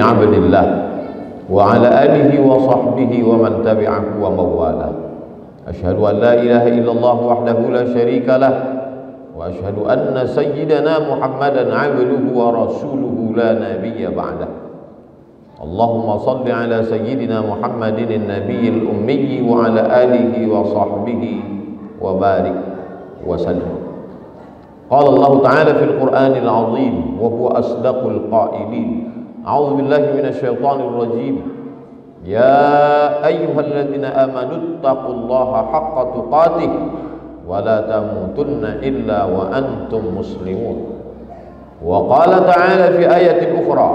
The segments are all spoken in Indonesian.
عبد الله وعلى آله وصحبه ومن تبعه ومواله. أشهد أن لا إله إلا الله وحده لا شريك له وأشهد أن سيدنا محمدا عبده ورسوله لا نبي بعده. اللهم صل على سيدنا محمد النبي الأمي وعلى آله وصحبه وبارك وسلم. قال الله تعالى في القرآن العظيم وهو أصدق القائلين أعوذ بالله من الشيطان الرجيم. يا أيها الذين آمنوا اتقوا الله حق تقاته ولا تموتن إلا وأنتم مسلمون. وقال تعالى في آية أخرى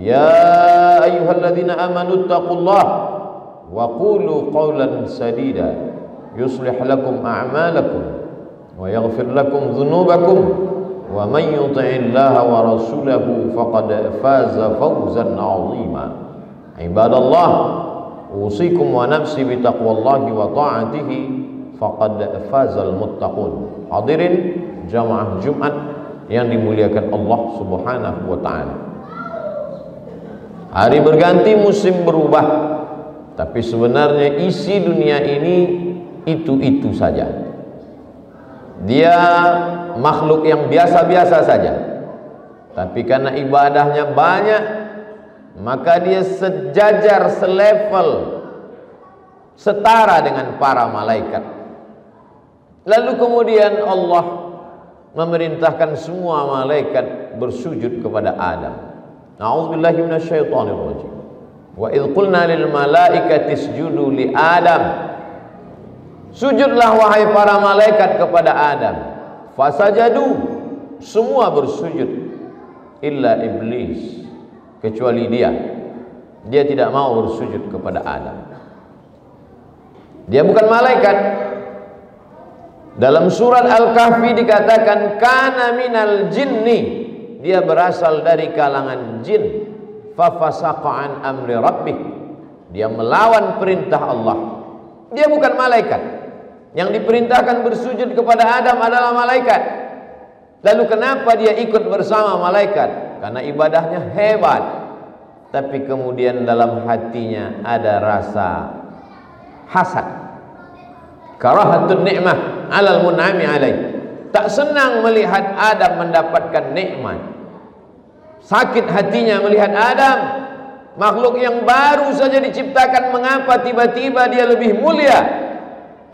يا أيها الذين آمنوا اتقوا الله وقولوا قولا سديدا. يصلح لكم أعمالكم ويغفر لكم ذنوبكم. ومن يطع الله ورسوله فقد فاز فوزا عظيما عباد الله أوصيكم ونفسي بتقوى الله وطاعته فقد فاز المتقون hadirin jamaah Jumat yang dimuliakan Allah Subhanahu wa taala Hari berganti musim berubah Tapi sebenarnya isi dunia ini itu-itu saja Dia makhluk yang biasa-biasa saja Tapi karena ibadahnya banyak Maka dia sejajar, selevel Setara dengan para malaikat Lalu kemudian Allah Memerintahkan semua malaikat bersujud kepada Adam A'udzu billahi minasyaitonir rajim. Wa idh qulna lil malaikati isjudu li Adam. Sujudlah wahai para malaikat kepada Adam. Fasajadu semua bersujud illa iblis kecuali dia. Dia tidak mau bersujud kepada Adam. Dia bukan malaikat. Dalam surat Al-Kahfi dikatakan kana minal jinni dia berasal dari kalangan jin fafasaqa amri rabbih dia melawan perintah Allah dia bukan malaikat yang diperintahkan bersujud kepada Adam adalah malaikat. Lalu kenapa dia ikut bersama malaikat? Karena ibadahnya hebat. Tapi kemudian dalam hatinya ada rasa hasad. Karahatun ni'mah alal mun'ami alaih. Tak senang melihat Adam mendapatkan nikmat. Sakit hatinya melihat Adam. Makhluk yang baru saja diciptakan mengapa tiba-tiba dia lebih mulia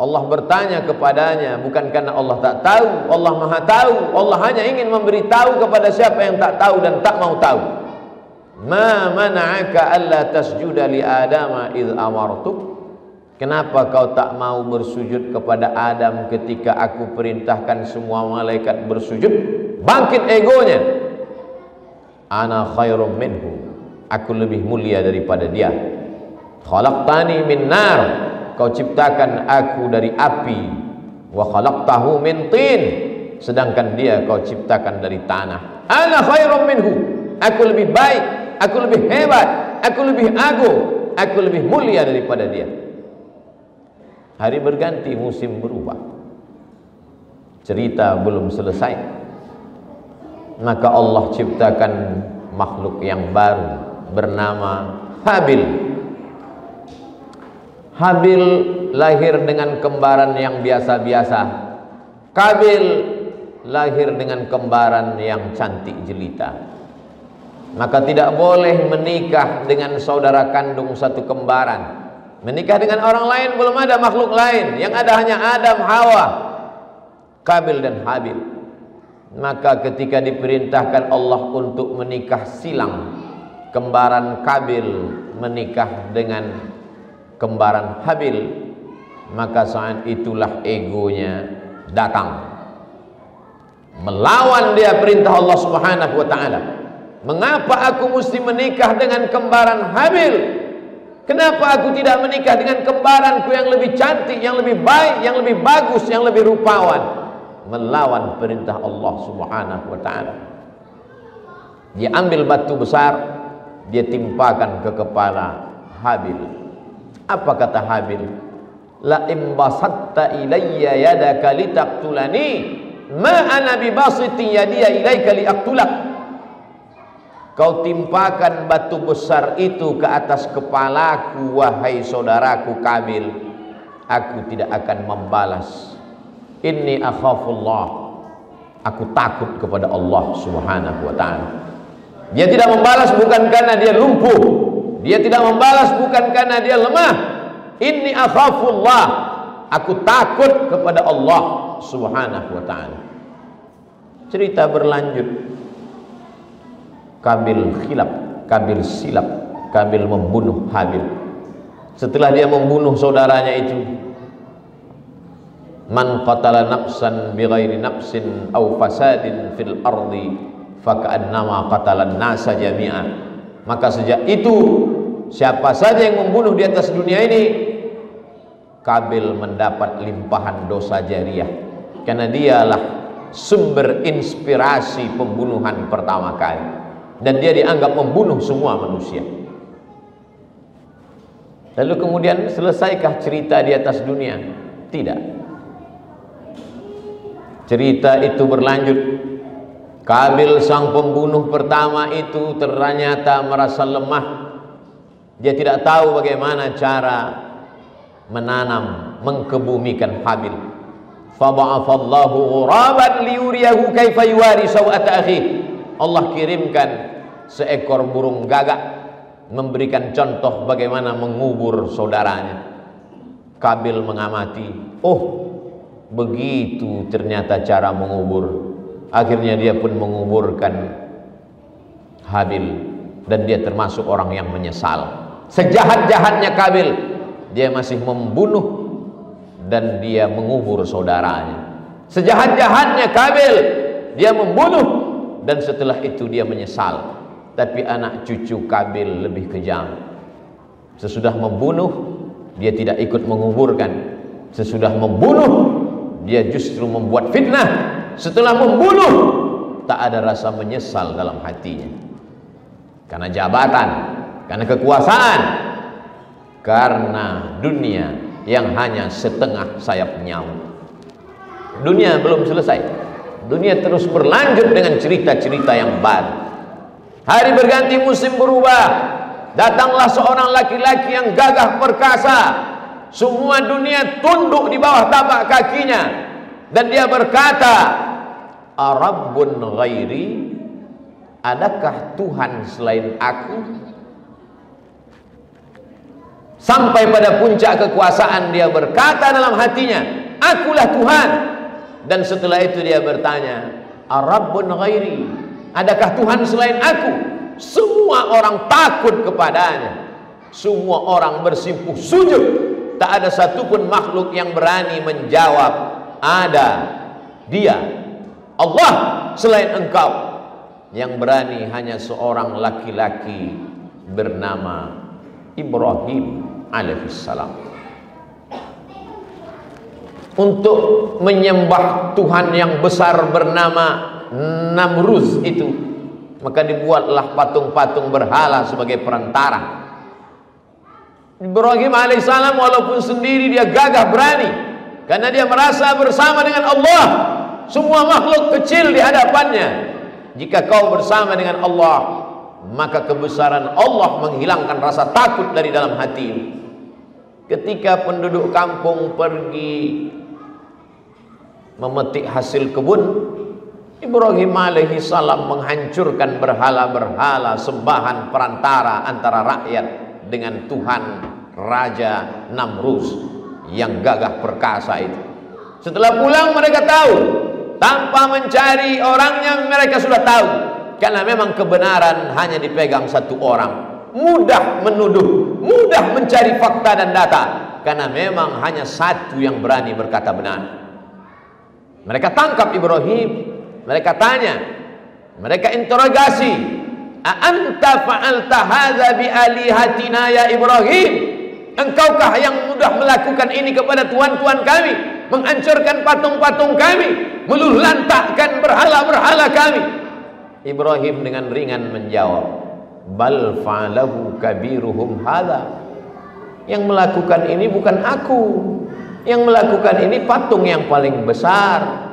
Allah bertanya kepadanya bukan karena Allah tak tahu Allah maha tahu Allah hanya ingin memberitahu kepada siapa yang tak tahu dan tak mau tahu ma mana'aka alla tasjuda li adama idh amartuk Kenapa kau tak mau bersujud kepada Adam ketika aku perintahkan semua malaikat bersujud? Bangkit egonya. Ana khairum minhu. Aku lebih mulia daripada dia. Khalaqtani min nar. Kau ciptakan aku dari api. Wa khalaqtahu min tin. Sedangkan dia kau ciptakan dari tanah. Ana khairum minhu. Aku lebih baik, aku lebih hebat, aku lebih agung, aku lebih mulia daripada dia. Hari berganti musim berubah Cerita belum selesai Maka Allah ciptakan makhluk yang baru Bernama Habil Habil lahir dengan kembaran yang biasa-biasa. Kabil lahir dengan kembaran yang cantik jelita. Maka tidak boleh menikah dengan saudara kandung satu kembaran. Menikah dengan orang lain belum ada makhluk lain. Yang ada hanya Adam, Hawa Kabil dan Habil. Maka ketika diperintahkan Allah untuk menikah silang Kembaran Kabil menikah dengan kembaran Habil Maka saat itulah egonya datang Melawan dia perintah Allah subhanahu wa ta'ala Mengapa aku mesti menikah dengan kembaran Habil Kenapa aku tidak menikah dengan kembaranku yang lebih cantik, yang lebih baik, yang lebih bagus, yang lebih rupawan? Melawan perintah Allah Subhanahu wa taala. Dia ambil batu besar, dia timpakan ke kepala Habil. Apa kata Habil? La imbasatta ilayya yadaka litaqtulani ma ana bibasiti yadiya ilayka liaqtulak. kau timpakan batu besar itu ke atas kepalaku wahai saudaraku Kabil aku tidak akan membalas. Inni akhafullah. Aku takut kepada Allah subhanahu wa ta'ala. Dia tidak membalas bukan karena dia lumpuh dia tidak membalas bukan karena dia lemah inni akhafullah aku takut kepada Allah subhanahu wa ta'ala cerita berlanjut Kabil khilaf, Kabil silap, Kabil membunuh Habil. Setelah dia membunuh saudaranya itu, man qatala nafsan bighairi nafsin aw fasadin fil ardi faka'annama qatala nasa jami'an. Maka sejak itu siapa saja yang membunuh di atas dunia ini Kabil mendapat limpahan dosa jariah. Karena dialah sumber inspirasi pembunuhan pertama kali. Dan dia dianggap membunuh semua manusia. Lalu kemudian selesaikah cerita di atas dunia? Tidak. Cerita itu berlanjut. Kabil sang pembunuh pertama itu ternyata merasa lemah dia tidak tahu bagaimana cara menanam mengkebumikan Habil. Faba'afallahu ghuraban liyuriyahu kaifa yuwari sawata akhi. Allah kirimkan seekor burung gagak memberikan contoh bagaimana mengubur saudaranya. Kabil mengamati oh begitu ternyata cara mengubur. Akhirnya dia pun menguburkan Habil dan dia termasuk orang yang menyesal sejahat-jahatnya Kabil dia masih membunuh dan dia mengubur saudaranya. Sejahat-jahatnya Kabil dia membunuh dan setelah itu dia menyesal. Tapi anak cucu Kabil lebih kejam. Sesudah membunuh dia tidak ikut menguburkan. Sesudah membunuh dia justru membuat fitnah. Setelah membunuh tak ada rasa menyesal dalam hatinya. Karena jabatan karena kekuasaan karena dunia yang hanya setengah sayap nyawa dunia belum selesai dunia terus berlanjut dengan cerita-cerita yang baru Hari berganti musim berubah. Datanglah seorang laki-laki yang gagah perkasa. Semua dunia tunduk di bawah tapak kakinya. Dan dia berkata, Arabun ghairi, adakah Tuhan selain aku? Sampai pada puncak kekuasaan dia berkata dalam hatinya, Akulah Tuhan. Dan setelah itu dia bertanya, Arabun ghairi, Adakah Tuhan selain aku? Semua orang takut kepadanya. Semua orang bersimpuh sujud. Tak ada satupun makhluk yang berani menjawab. Ada dia. Allah selain engkau. Yang berani hanya seorang laki-laki bernama Ibrahim alaihissalam. Untuk menyembah Tuhan yang besar bernama Namruz itu maka dibuatlah patung-patung berhala sebagai perantara. Ibrahim alaihissalam walaupun sendiri dia gagah berani karena dia merasa bersama dengan Allah semua makhluk kecil di hadapannya. Jika kau bersama dengan Allah maka kebesaran Allah menghilangkan rasa takut dari dalam hati ketika penduduk kampung pergi memetik hasil kebun Ibrahim alaihi salam menghancurkan berhala-berhala sembahan perantara antara rakyat dengan Tuhan Raja Namrus yang gagah perkasa itu. Setelah pulang mereka tahu, tanpa mencari orangnya mereka sudah tahu karena memang kebenaran hanya dipegang satu orang. Mudah menuduh, mudah mencari fakta dan data karena memang hanya satu yang berani berkata benar. Mereka tangkap Ibrahim mereka tanya, mereka interogasi, "Anta fa'alta hadza bi alihatina ya Ibrahim?" Engkaukah yang mudah melakukan ini kepada tuan-tuan kami, menghancurkan patung-patung kami, meluluhlantakkan berhala-berhala kami? Ibrahim dengan ringan menjawab, "Bal fa'alahu kabiruhum hadza." Yang melakukan ini bukan aku. Yang melakukan ini patung yang paling besar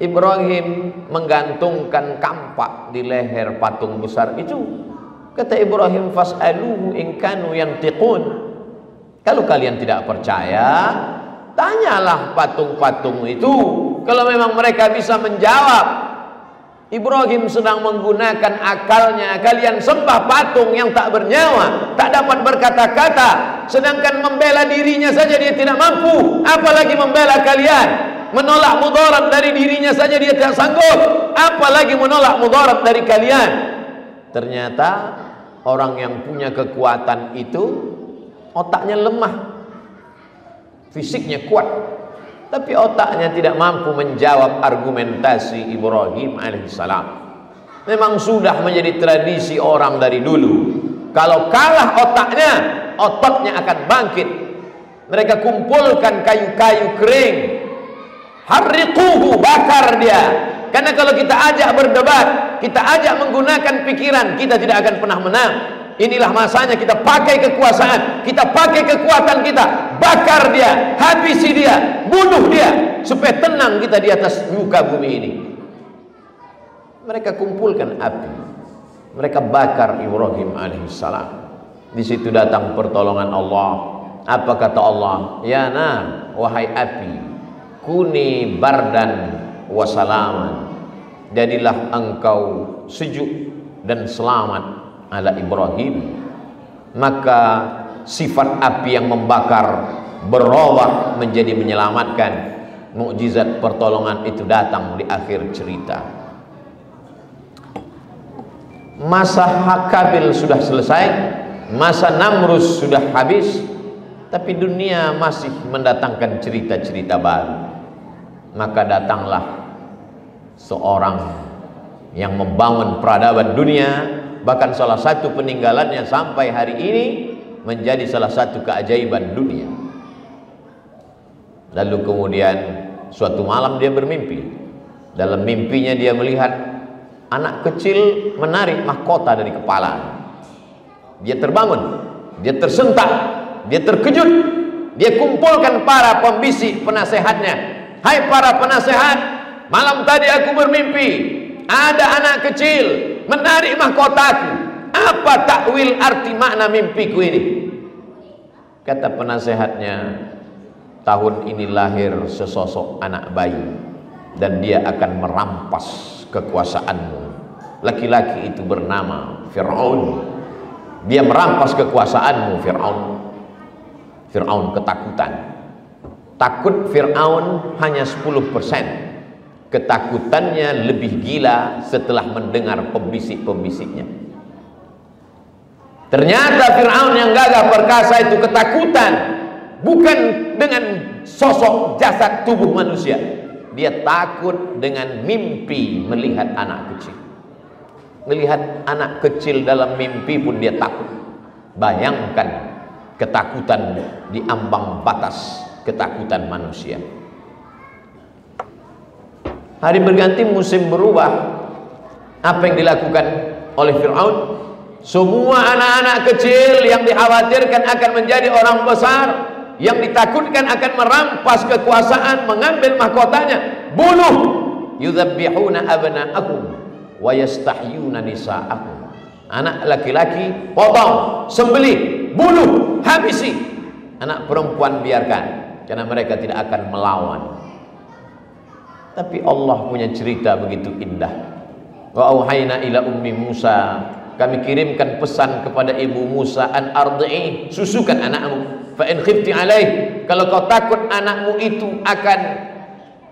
Ibrahim menggantungkan kampak di leher patung besar itu kata Ibrahim fas'aluhu in kanu yantiqun kalau kalian tidak percaya tanyalah patung-patung itu kalau memang mereka bisa menjawab Ibrahim sedang menggunakan akalnya. Kalian sembah patung yang tak bernyawa tak dapat berkata-kata. Sedangkan membela dirinya saja dia tidak mampu. Apalagi membela kalian? Menolak mudarat dari dirinya saja dia tidak sanggup. Apalagi menolak mudarat dari kalian? Ternyata orang yang punya kekuatan itu otaknya lemah. Fisiknya kuat tapi otaknya tidak mampu menjawab argumentasi Ibrahim alaihissalam memang sudah menjadi tradisi orang dari dulu. Kalau kalah otaknya ototnya akan bangkit. Mereka kumpulkan kayu-kayu kering. Harriquhu bakar dia. Karena kalau kita ajak berdebat kita ajak menggunakan pikiran kita tidak akan pernah menang inilah masanya kita pakai kekuasaan. Kita pakai kekuatan kita. Bakar dia habisi dia bunuh dia supaya tenang kita di atas muka bumi ini. Mereka kumpulkan api. Mereka bakar Ibrahim alaihissalam. Di situ datang pertolongan Allah. Apa kata Allah? Ya na wahai api kuni bardan wasalaman jadilah engkau sejuk dan selamat ala Ibrahim maka sifat api yang membakar berubah menjadi menyelamatkan. Mukjizat pertolongan itu datang di akhir cerita. Masa Hakabil sudah selesai masa Namrus sudah habis tapi dunia masih mendatangkan cerita-cerita baru. Maka datanglah seorang yang membangun peradaban dunia bahkan salah satu peninggalannya sampai hari ini menjadi salah satu keajaiban dunia. Lalu kemudian suatu malam dia bermimpi. Dalam mimpinya dia melihat anak kecil menarik mahkota dari kepala. Dia terbangun dia tersentak dia terkejut. Dia kumpulkan para pembisik penasehatnya. Hai para penasehat malam tadi aku bermimpi ada anak kecil menarik mahkotaku. Apa takwil arti makna mimpiku ini? Kata penasehatnya tahun ini lahir sesosok anak bayi dan dia akan merampas kekuasaanmu. Laki-laki itu bernama Fir'aun. Dia merampas kekuasaanmu Fir'aun. Fir'aun ketakutan. Takut Fir'aun hanya 10% ketakutannya lebih gila setelah mendengar pembisik-pembisiknya. Ternyata Fir'aun yang gagah perkasa itu ketakutan. Bukan dengan sosok jasad tubuh manusia. Dia takut dengan mimpi melihat anak kecil. Melihat anak kecil dalam mimpi pun dia takut. Bayangkan ketakutan di ambang batas ketakutan manusia Hari berganti musim berubah. Apa yang dilakukan oleh Fir'aun? Semua anak-anak kecil yang dikhawatirkan akan menjadi orang besar yang ditakutkan akan merampas kekuasaan mengambil mahkotanya bunuh yudzabbihuna abna'ahum wa yastahyuna nisa'ahum anak laki-laki potong sembelih bunuh habisi anak perempuan biarkan karena mereka tidak akan melawan tapi Allah punya cerita begitu indah. Wa auhayna ila ummi Musa. Kami kirimkan pesan kepada ibu Musa an ardi'i, susukan anakmu. Fa in khifti alaih, kalau kau takut anakmu itu akan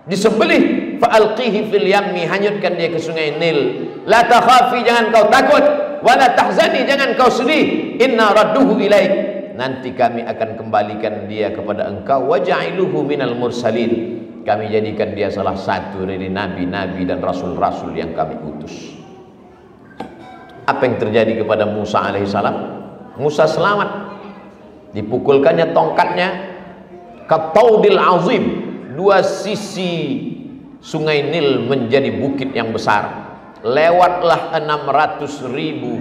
disembelih, fa alqihi fil yammi, hanyutkan dia ke sungai Nil. La takhafi, jangan kau takut, wa la tahzani, jangan kau sedih. Inna radduhu ilaik. Nanti kami akan kembalikan dia kepada engkau waja'iluhu minal mursalin kami jadikan dia salah satu dari nabi-nabi dan rasul-rasul yang kami utus. Apa yang terjadi kepada Musa alaihissalam Musa selamat. Dipukulkannya tongkatnya kataudil azim. Dua sisi sungai Nil menjadi bukit yang besar. Lewatlah 600 ribu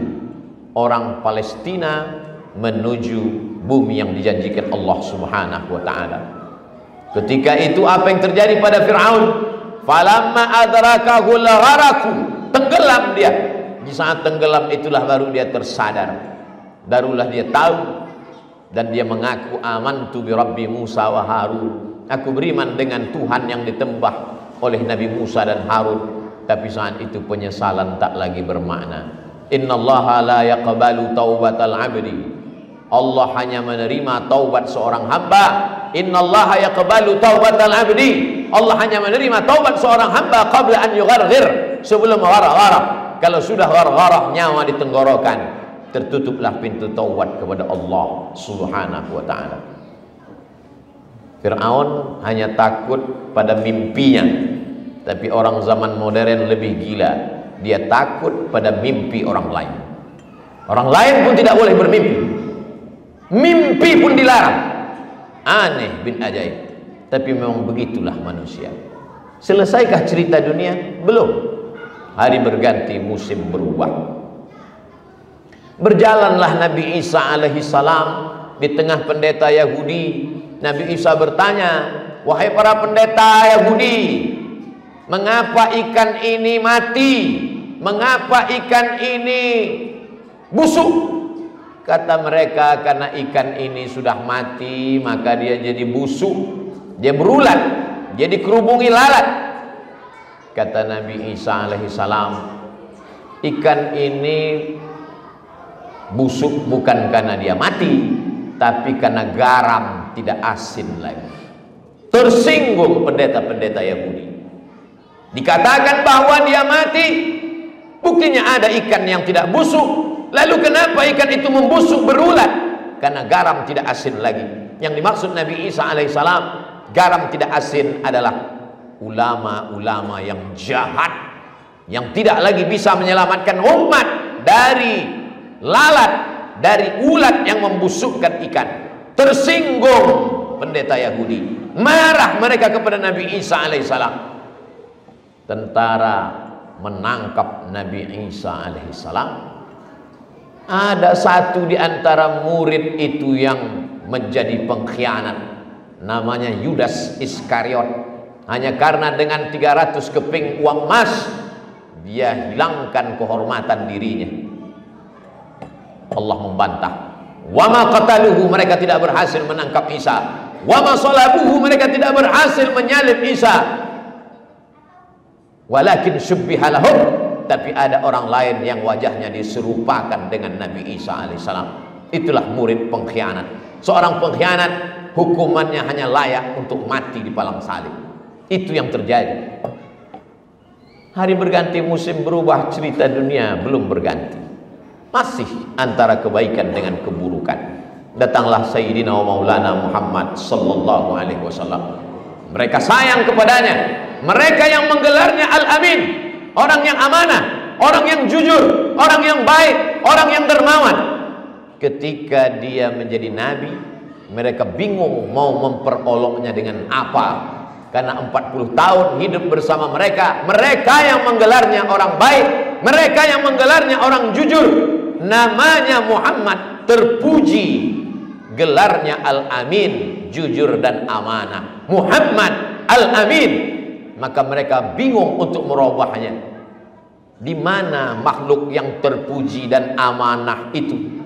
orang Palestina menuju bumi yang dijanjikan Allah subhanahu wa ta'ala Ketika itu apa yang terjadi pada Fir'aun? falamma adrakahul gharaku tenggelam dia. Di saat tenggelam itulah baru dia tersadar. Barulah dia tahu. Dan dia mengaku amantu bi rabbi Musa wa Harun. Aku beriman dengan Tuhan yang ditembah oleh Nabi Musa dan Harun. Tapi saat itu penyesalan tak lagi bermakna. Innallaha la yaqbalu taubatal abdi. Allah hanya menerima taubat seorang hamba innallaha yaqbalu taubatal abdi. Allah hanya menerima taubat seorang hamba qabla an yugharghir sebelum gharah-gharah kalau sudah gharah-gharah nyawa di tenggorokan tertutuplah pintu taubat kepada Allah subhanahu wa ta'ala. Fir'aun hanya takut pada mimpinya. Tapi orang zaman modern lebih gila. Dia takut pada mimpi orang lain. Orang lain pun tidak boleh bermimpi. Mimpi pun dilarang aneh bin ajaib. Tapi memang begitulah manusia. Selesaikah cerita dunia? belum. Hari berganti musim berubah. Berjalanlah Nabi Isa alaihi salam di tengah pendeta Yahudi. Nabi Isa bertanya wahai para pendeta Yahudi mengapa ikan ini mati? Mengapa ikan ini busuk Kata mereka karena ikan ini sudah mati maka dia jadi busuk, dia berulat, jadi kerubungi lalat. Kata Nabi Isa alaihi salam, ikan ini busuk bukan karena dia mati, tapi karena garam tidak asin lagi. Tersinggung pendeta-pendeta Yahudi. Dikatakan bahwa dia mati, buktinya ada ikan yang tidak busuk, Lalu kenapa ikan itu membusuk berulat? Karena garam tidak asin lagi. Yang dimaksud Nabi Isa alaihissalam, garam tidak asin adalah ulama-ulama yang jahat yang tidak lagi bisa menyelamatkan umat dari lalat, dari ulat yang membusukkan ikan. Tersinggung pendeta Yahudi. Marah mereka kepada Nabi Isa alaihissalam. Tentara menangkap Nabi Isa alaihissalam ada satu di antara murid itu yang menjadi pengkhianat. Namanya Yudas Iskariot. Hanya karena dengan 300 keping uang emas dia hilangkan kehormatan dirinya. Allah membantah. Wama qataluhu mereka tidak berhasil menangkap Isa. Wama salabuhu mereka tidak berhasil menyalib Isa. Walakin syubbihalahum tapi ada orang lain yang wajahnya diserupakan dengan Nabi Isa alaihissalam itulah murid pengkhianat. Seorang pengkhianat hukumannya hanya layak untuk mati di palang salib. Itu yang terjadi. Hari berganti musim berubah cerita dunia belum berganti. Masih antara kebaikan dengan keburukan. Datanglah Sayyidina wa Maulana Muhammad sallallahu alaihi wasallam. Mereka sayang kepadanya. Mereka yang menggelarnya Al-Amin orang yang amanah, orang yang jujur, orang yang baik, orang yang dermawan. Ketika dia menjadi nabi, mereka bingung mau memperoloknya dengan apa. Karena 40 tahun hidup bersama mereka, mereka yang menggelarnya orang baik, mereka yang menggelarnya orang jujur. Namanya Muhammad terpuji gelarnya Al-Amin, jujur dan amanah. Muhammad Al-Amin, maka mereka bingung untuk merubahnya di mana makhluk yang terpuji dan amanah itu?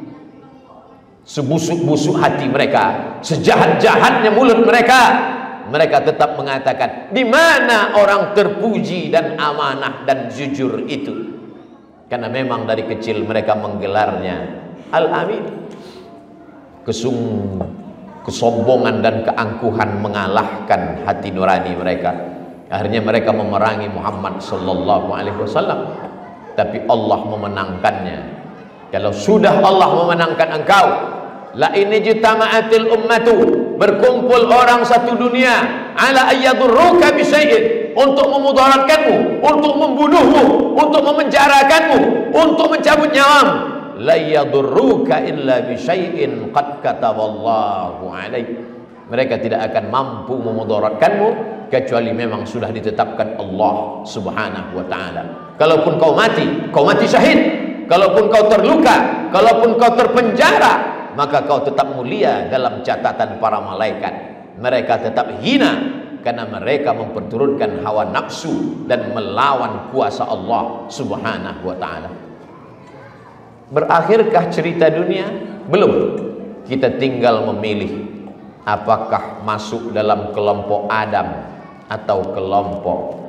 Sebusuk-busuk hati mereka sejahat-jahatnya mulut mereka. Mereka tetap mengatakan di mana orang terpuji dan amanah dan jujur itu? Karena memang dari kecil mereka menggelarnya Al-Amin. Kesung kesombongan dan keangkuhan mengalahkan hati nurani mereka. Akhirnya mereka memerangi Muhammad sallallahu alaihi wasallam tapi Allah memenangkannya. Kalau sudah Allah memenangkan engkau la ini jitama'atil ummatu berkumpul orang satu dunia ala ayyadurruka bisyai'in untuk memudaratkanmu untuk membunuhmu untuk memenjarakanmu untuk mencabut nyawamu la yadurruka illa bisyai'in qad kataballahu alaik mereka tidak akan mampu memudaratkanmu kecuali memang sudah ditetapkan Allah Subhanahu wa taala. Kalaupun kau mati, kau mati syahid. Kalaupun kau terluka, kalaupun kau terpenjara, maka kau tetap mulia dalam catatan para malaikat. Mereka tetap hina karena mereka memperturutkan hawa nafsu dan melawan kuasa Allah Subhanahu wa taala. Berakhirkah cerita dunia? Belum. Kita tinggal memilih apakah masuk dalam kelompok Adam atau kelompok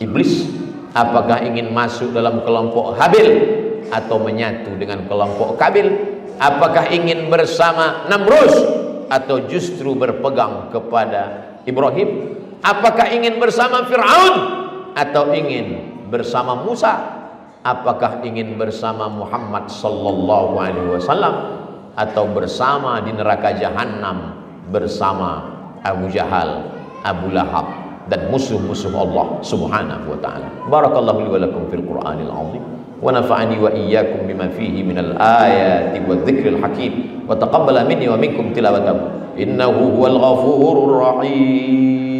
iblis. Apakah ingin masuk dalam kelompok Habil atau menyatu dengan kelompok Kabil? Apakah ingin bersama Namrus atau justru berpegang kepada Ibrahim? Apakah ingin bersama Fir'aun atau ingin bersama Musa? Apakah ingin bersama Muhammad sallallahu alaihi wasallam atau bersama di neraka jahanam bersama Abu Jahal, Abu Lahab dan musuh-musuh Allah Subhanahu wa taala. Barakallahu li wa lakum fil Qur'anil 'azim. ونفعني وإياكم بما فيه من الآيات والذكر الحكيم وتقبل مني ومنكم تلاوته إنه هو الغفور الرحيم